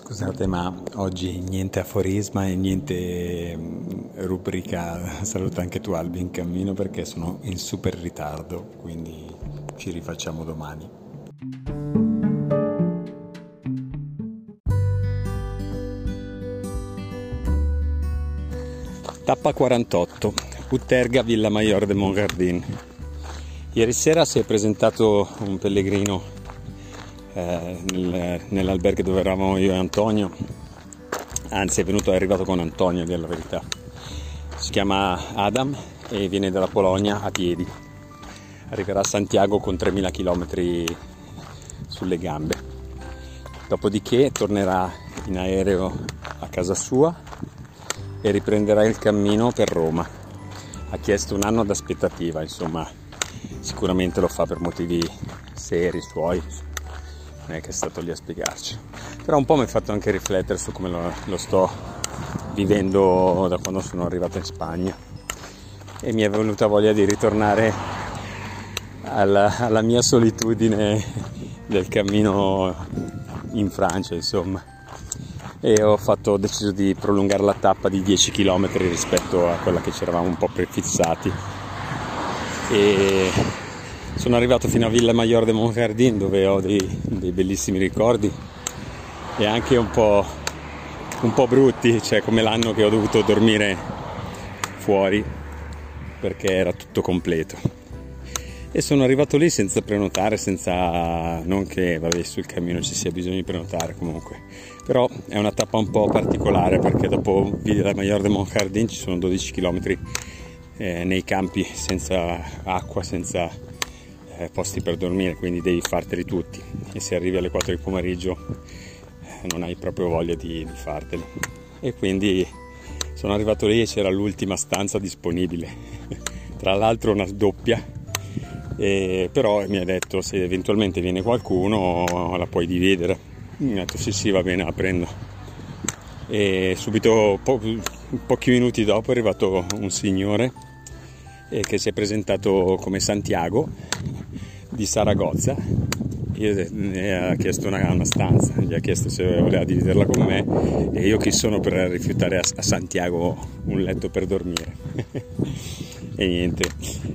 Scusate, ma oggi niente aforisma e niente mm, rubrica Saluta anche tu Albi in cammino perché sono in super ritardo, quindi ci rifacciamo domani. Tappa 48, Utterga, Villa Maior de Montgardin. Ieri sera si è presentato un pellegrino eh, nel, nell'albergo dove eravamo io e Antonio, anzi è venuto, è arrivato con Antonio, a dire la verità. Si chiama Adam e viene dalla Polonia a piedi. Arriverà a Santiago con 3000 km sulle gambe. Dopodiché tornerà in aereo a casa sua e riprenderà il cammino per Roma. Ha chiesto un anno d'aspettativa, insomma, sicuramente lo fa per motivi seri suoi, non è che è stato lì a spiegarci. Però un po' mi ha fatto anche riflettere su come lo, lo sto vivendo da quando sono arrivato in Spagna e mi è venuta voglia di ritornare alla, alla mia solitudine del cammino in Francia, insomma. E ho, fatto, ho deciso di prolungare la tappa di 10 km rispetto a quella che ci eravamo un po' prefissati. E sono arrivato fino a Villa Maior de Montjardin dove ho dei, dei bellissimi ricordi e anche un po', un po' brutti, cioè come l'anno che ho dovuto dormire fuori perché era tutto completo. E sono arrivato lì senza prenotare, senza non che vabbè, sul cammino ci sia bisogno di prenotare comunque. Però è una tappa un po' particolare perché dopo Villa Maior de Montjardin ci sono 12 km eh, nei campi senza acqua, senza eh, posti per dormire, quindi devi farteli tutti e se arrivi alle 4 di pomeriggio eh, non hai proprio voglia di, di farteli. E quindi sono arrivato lì e c'era l'ultima stanza disponibile, tra l'altro una doppia, e, però mi ha detto se eventualmente viene qualcuno la puoi dividere. Mi ha detto sì sì va bene la prendo. E subito po- pochi minuti dopo è arrivato un signore eh, che si è presentato come Santiago di Saragozza mi ha chiesto una, una, stanza, gli ha chiesto se voleva dividerla con me e io chi sono per rifiutare a, a Santiago un letto per dormire. e niente.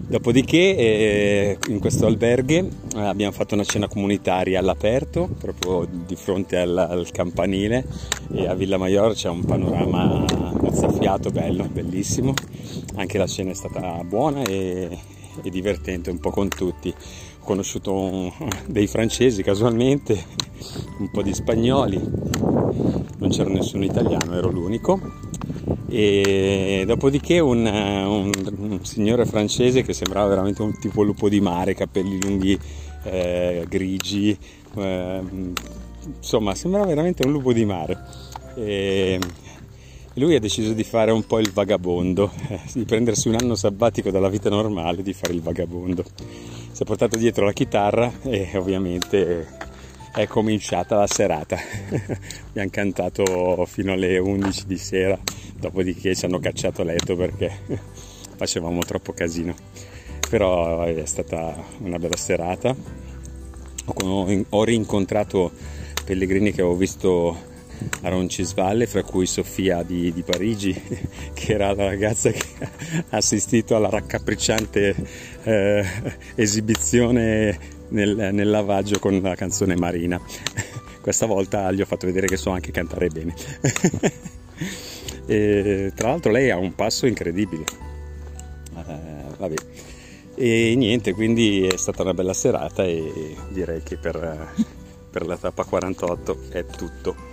Dopodiché eh, in questo alberghe eh, abbiamo fatto una cena comunitaria all'aperto, proprio di fronte al, al campanile e a Villa Maior c'è un panorama mozzafiato bello, bellissimo. Anche la cena è stata buona e, e divertente un po' con tutti ho conosciuto dei francesi casualmente, un po' di spagnoli, non c'era nessuno italiano, ero l'unico. E dopodiché un, un, un signore francese che sembrava veramente un tipo lupo di mare, capelli lunghi eh, grigi, eh, insomma sembrava veramente un lupo di mare. E lui ha deciso di fare un po' il vagabondo, di prendersi un anno sabbatico dalla vita normale, di fare il vagabondo si è portato dietro la chitarra e ovviamente è cominciata la serata. Abbiamo cantato fino alle 11 di sera, dopodiché ci hanno cacciato a letto perché facevamo troppo casino. Però è stata una bella serata. Ho rincontrato pellegrini che avevo visto a Roncisvalle, fra cui Sofia di, di, Parigi, che era la ragazza che ha assistito alla raccapricciante eh, esibizione nel, nel, lavaggio con la canzone Marina. Questa volta gli ho fatto vedere che so anche cantare bene. e, tra l'altro lei ha un passo incredibile. Eh, vabbè. E niente, quindi è stata una bella serata e direi che per, per la tappa 48 è tutto.